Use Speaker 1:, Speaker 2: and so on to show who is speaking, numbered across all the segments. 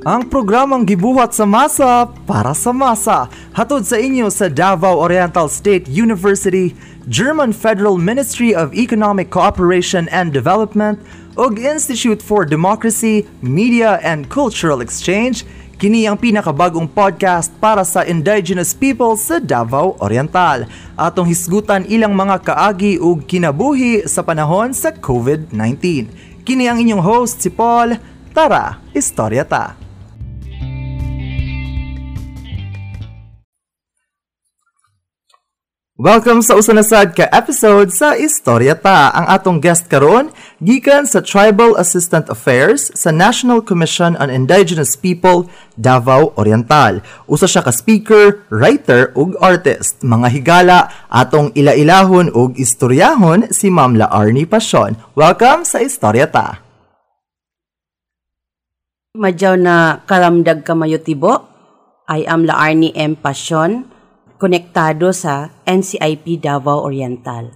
Speaker 1: Ang programang gibuhat sa masa para sa masa. Hatod sa inyo sa Davao Oriental State University, German Federal Ministry of Economic Cooperation and Development, ug Institute for Democracy, Media and Cultural Exchange, kini ang pinakabagong podcast para sa indigenous people sa Davao Oriental. Atong hisgutan ilang mga kaagi ug kinabuhi sa panahon sa COVID-19. Kini ang inyong host si Paul. Tara, istorya ta. Welcome sa usanasad ka episode sa Istorya Ta. Ang atong guest karon gikan sa Tribal Assistant Affairs sa National Commission on Indigenous People Davao Oriental. Usa siya ka speaker, writer ug artist. Mga higala atong ila-ilahon ug istoryahon si Ma'am La Arnie Pasyon. Welcome sa Istorya Ta.
Speaker 2: Madyaw na karamdag kamayo tibo. I am La Arnie M. Pasyon konektado sa NCIP Davao Oriental.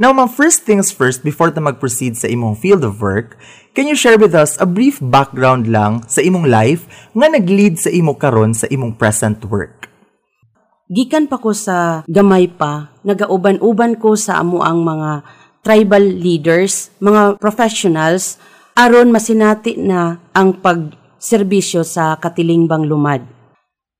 Speaker 1: Now, ma'am, first things first, before ta mag-proceed sa imong field of work, can you share with us a brief background lang sa imong life nga nag-lead sa imo karon sa imong present work?
Speaker 2: Gikan pa ko sa gamay pa, nagauban-uban ko sa amo ang mga tribal leaders, mga professionals, aron masinati na ang pagserbisyo sa Katilingbang Lumad.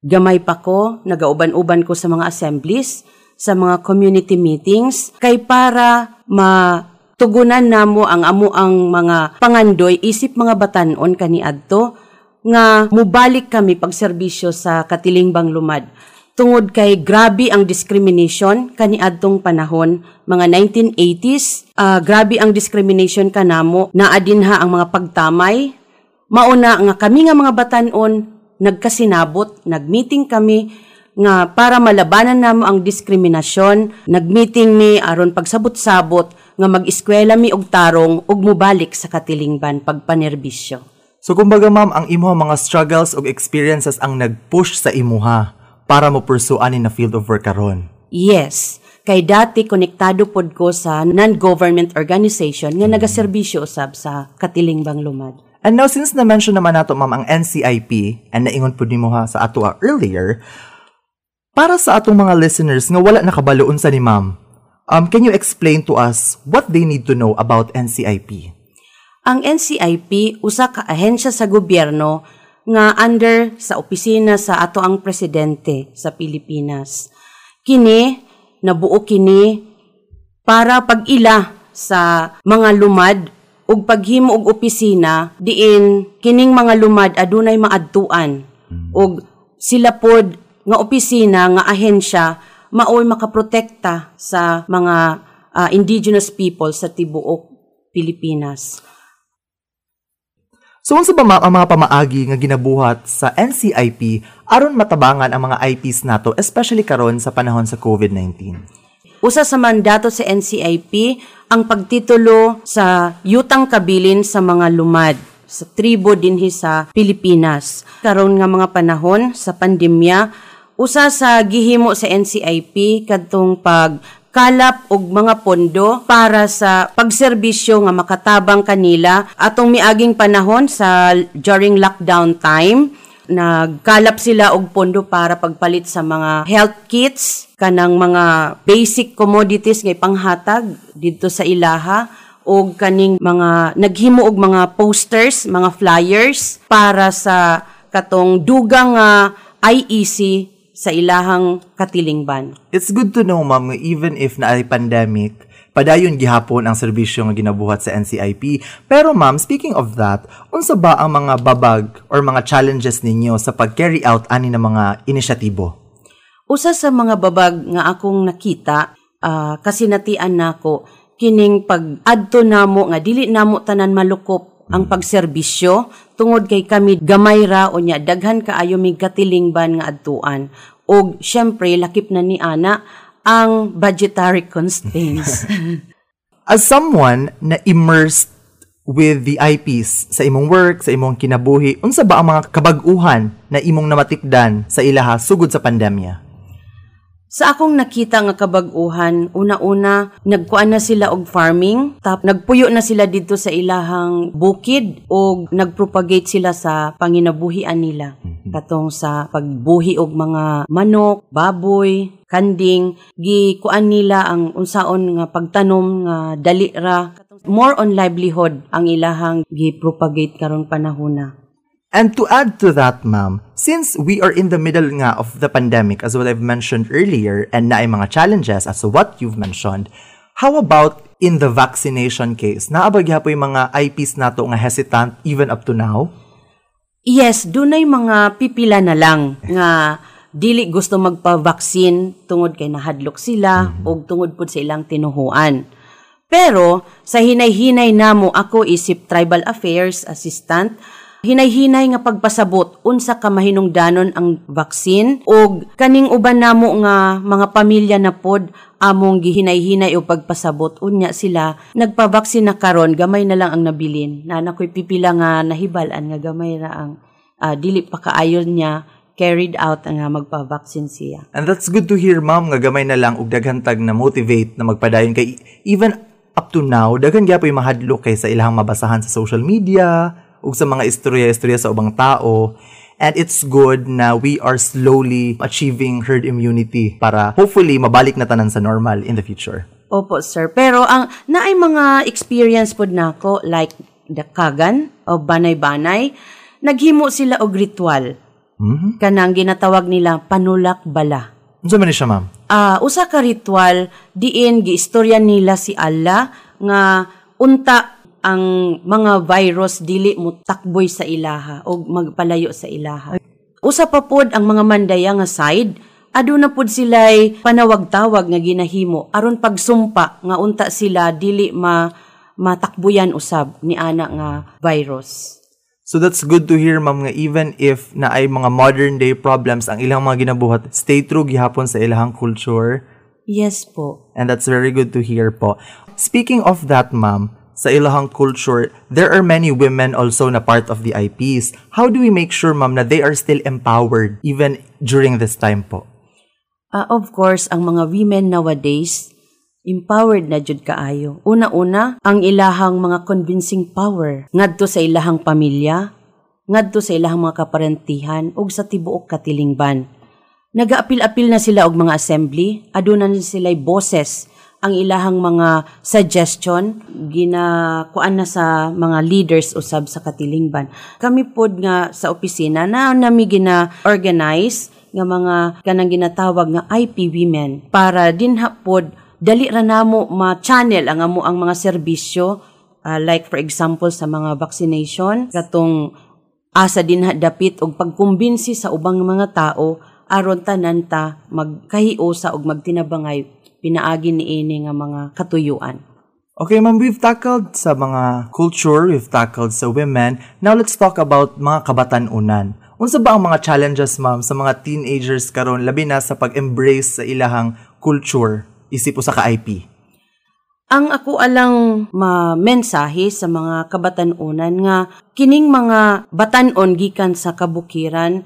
Speaker 2: Gamay pa ko, nagauban-uban ko sa mga assemblies, sa mga community meetings, kay para matugunan namo ang amo ang mga pangandoy isip mga batanon kani adto nga mubalik kami pagserbisyo sa Katilingbang Lumad. Tungod kay grabe ang discrimination kani adtong panahon, mga 1980s, uh, grabe ang discrimination kanamo, naa dinha ang mga pagtamay, mauna nga kami nga mga batanon nagkasinabot, nagmeeting kami nga para malabanan namo ang diskriminasyon, nagmeeting mi aron pagsabot-sabot nga mag-eskwela mi og tarong ug mubalik sa katilingban pagpanerbisyo.
Speaker 1: So kumbaga ma'am, ang imo mga struggles ug experiences ang nag-push sa imuha para mo pursuan na field of work karon.
Speaker 2: Yes. Kay dati konektado pod ko sa non-government organization nga mm. nagaserbisyo usab sa Katilingbang Lumad.
Speaker 1: And now, since na-mention naman nato, ma'am, ang NCIP, and naingon po ni mo ha sa ato earlier, para sa atong mga listeners nga wala nakabaloon sa ni ma'am, um, can you explain to us what they need to know about NCIP?
Speaker 2: Ang NCIP, usa ka ahensya sa gobyerno nga under sa opisina sa ato ang presidente sa Pilipinas. Kini, nabuo kini para pag-ila sa mga lumad ug paghimo og opisina diin kining mga lumad adunay maadtuan ug sila pod nga opisina nga ahensya maoy makaprotekta sa mga uh, indigenous people sa tibuok Pilipinas.
Speaker 1: So unsa ba ang mga pamaagi nga ginabuhat sa NCIP aron matabangan ang mga IPs nato especially karon sa panahon sa COVID-19?
Speaker 2: Usa sa mandato sa NCIP ang pagtitulo sa yutang kabilin sa mga lumad sa tribo dinhi sa Pilipinas. Karon nga mga panahon sa pandemya, usa sa gihimo sa NCIP kadtong pag kalap og mga pondo para sa pagserbisyo nga makatabang kanila atong miaging panahon sa during lockdown time nagkalap sila og pondo para pagpalit sa mga health kits kanang mga basic commodities ngay panghatag didto sa ilaha og kaning mga naghimo og mga posters, mga flyers para sa katong dugang uh, IEC sa ilahang katilingban.
Speaker 1: It's good to know ma'am even if na pandemic, Padayon gihapon ang serbisyo nga ginabuhat sa NCIP. Pero ma'am, speaking of that, unsa ba ang mga babag or mga challenges ninyo sa pag-carry out ani ng mga inisyatibo?
Speaker 2: Usa sa mga babag nga akong nakita, uh, kasi natian nako kining pag-adto namo nga dili namo tanan malukop ang pagserbisyo tungod kay kami gamay ra o nya daghan kaayo mig katilingban nga adtuan og syempre lakip na ni ana ang budgetary constraints.
Speaker 1: As someone na immersed with the IPs sa imong work, sa imong kinabuhi, unsa ba ang mga kabag-uhan na imong namatikdan sa ilaha sugod sa pandemya?
Speaker 2: Sa akong nakita nga kabag-uhan, una-una, nagkuan na sila og farming, tap nagpuyo na sila dito sa ilahang bukid o nagpropagate sila sa panginabuhian nila. Katong sa pagbuhi og mga manok, baboy, kanding, gikuan nila ang unsaon nga pagtanom nga dali ra. More on livelihood ang ilahang gi-propagate karong panahona.
Speaker 1: And to add to that, ma'am, since we are in the middle nga of the pandemic, as what I've mentioned earlier, and na mga challenges as to what you've mentioned, how about in the vaccination case? Naabag po yung mga IPs nato nga hesitant even up to now?
Speaker 2: Yes, dunay mga pipila na lang nga dili gusto magpa-vaccine tungod kay nahadlok sila mm-hmm. o tungod pud sa ilang tinuhuan. Pero sa hinay-hinay namo ako isip Tribal Affairs Assistant, hinay-hinay nga pagpasabot unsa ka mahinungdanon ang vaksin o kaning uban namo nga mga pamilya na pod among gihinay-hinay o pagpasabot unya sila nagpabaksin na karon gamay na lang ang nabilin na nakoy pipila nga nahibalan nga gamay ra ang uh, dili pa kaayon niya carried out nga magpa-vaccine siya.
Speaker 1: And that's good to hear, ma'am, nga gamay na lang ug daghantag na motivate na magpadayon kay even up to now, daghan gyapon yung mahadlok kay sa ilang mabasahan sa social media, ug sa mga istorya-istorya sa ubang tao. And it's good na we are slowly achieving herd immunity para hopefully mabalik na tanan sa normal in the future.
Speaker 2: Opo, sir. Pero ang naay mga experience pod nako like the kagan o banay-banay, naghimo sila og ritual. Mm-hmm. Kanang ginatawag nila panulak bala.
Speaker 1: Unsa man siya, ma'am?
Speaker 2: Ah, uh, usa ka ritual diin giistorya nila si Allah nga unta ang mga virus dili mo takboy sa ilaha o magpalayo sa ilaha. Usa pa pod ang mga mandaya nga side, aduna pod sila'y panawag-tawag nga ginahimo aron pagsumpa nga unta sila dili ma matakbuyan usab ni ana nga virus.
Speaker 1: So that's good to hear ma'am nga even if na ay mga modern day problems ang ilang mga ginabuhat, stay true gihapon sa ilang culture.
Speaker 2: Yes po.
Speaker 1: And that's very good to hear po. Speaking of that ma'am, sa ilahang culture, there are many women also na part of the IPs. How do we make sure, ma'am, na they are still empowered even during this time po?
Speaker 2: Uh, of course, ang mga women nowadays, empowered na jud kaayo. Una-una, ang ilahang mga convincing power ngadto sa ilahang pamilya, ngadto sa ilahang mga kaparentihan ug sa tibuok katilingban. Nagaapil-apil na sila og mga assembly, aduna na sila'y boses ang ilahang mga suggestion ginakuan na sa mga leaders usab sa katilingban. Kami pod nga sa opisina na nami gina organize nga mga kanang ginatawag nga IP women para dinha pod dali ra namo ma-channel ang amo ang mga serbisyo uh, like for example sa mga vaccination katong asa dinha dapit og pagkumbinsi sa ubang mga tao aron tanan ta magkahiusa og magtinabangay pinaagi ni ini nga mga katuyuan.
Speaker 1: Okay, ma'am, we've tackled sa mga culture, we've tackled sa women. Now let's talk about mga kabatanunan. Unsa ba ang mga challenges, ma'am, sa mga teenagers karon labi na sa pag-embrace sa ilahang culture isip sa ka-IP?
Speaker 2: Ang ako alang ma-mensahe sa mga kabatanunan nga kining mga batanon gikan sa kabukiran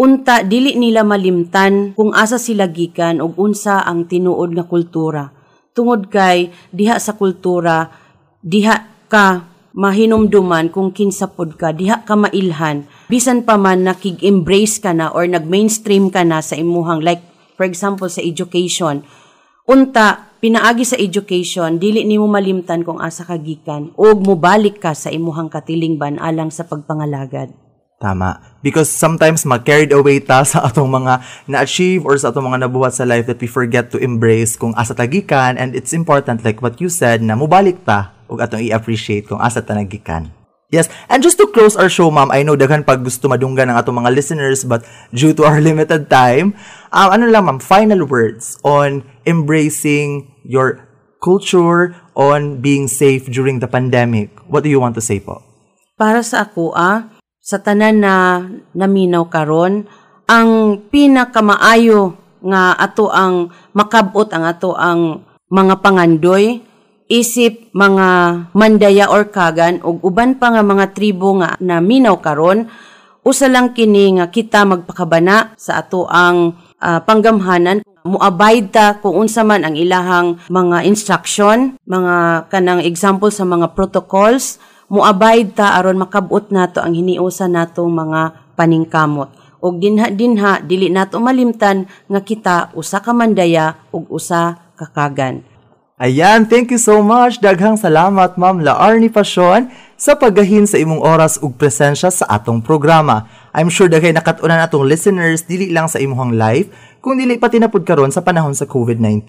Speaker 2: Unta dili nila malimtan kung asa sila gikan ug unsa ang tinuod nga kultura. Tungod kay diha sa kultura diha ka mahinumduman kung kinsa pod ka, diha ka mailhan. Bisan pa man nakig-embrace ka na or nag-mainstream ka na sa imuhang like for example sa education. Unta pinaagi sa education dili nimo malimtan kung asa ka gikan ug mobalik ka sa imuhang katilingban alang sa pagpangalagad.
Speaker 1: Tama. Because sometimes mag-carried away ta sa atong mga na-achieve or sa atong mga nabuhat sa life that we forget to embrace kung asa tagikan and it's important like what you said na mubalik ta ug atong i-appreciate kung asa ta nagikan. Yes, and just to close our show, ma'am, I know daghan pag gusto madunggan ng atong mga listeners but due to our limited time, um, ano lang ma'am, final words on embracing your culture, on being safe during the pandemic. What do you want to say po?
Speaker 2: Para sa ako, ah, sa tanan na naminaw karon ang pinakamaayo nga ato ang makabot ang ato ang mga pangandoy isip mga mandaya or kagan ug uban pa nga mga tribo nga naminaw karon usa lang kini nga kita magpakabana sa ato ang ah, panggamhanan muabide ta kung unsa man ang ilahang mga instruction, mga kanang example sa mga protocols, muabide ta aron makabot nato ang hiniusa natong mga paningkamot. Og dinha dinha dili nato malimtan nga kita usa ka mandaya ug usa ka kagan.
Speaker 1: Ayan, thank you so much. Daghang salamat, Ma'am Laarni Pasyon, sa paggahin sa imong oras ug presensya sa atong programa. I'm sure daghay nakatunan atong listeners dili lang sa imong live, kung dili pati napud karon sa panahon sa COVID-19.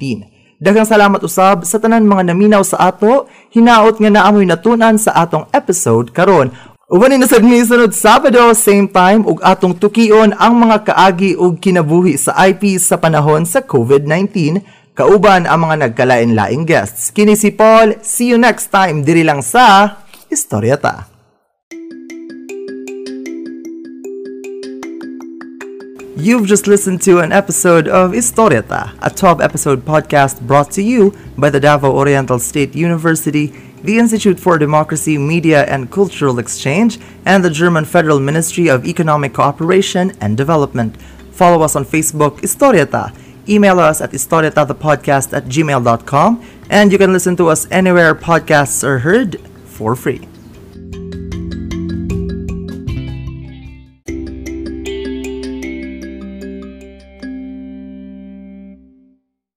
Speaker 1: Daghang salamat usab sa tanan mga naminaw sa ato, hinaot nga naamoy natunan sa atong episode karon. Uban na sad sunod Sabado same time ug atong tukion ang mga kaagi ug kinabuhi sa IP sa panahon sa COVID-19 kauban ang mga nagkalain-laing guests. Kini si Paul, see you next time diri lang sa Istoryata. You've just listened to an episode of Historieta, a 12 episode podcast brought to you by the Davao Oriental State University, the Institute for Democracy, Media and Cultural Exchange, and the German Federal Ministry of Economic Cooperation and Development. Follow us on Facebook, Historieta. Email us at historietathepodcast at gmail.com, and you can listen to us anywhere podcasts are heard for free.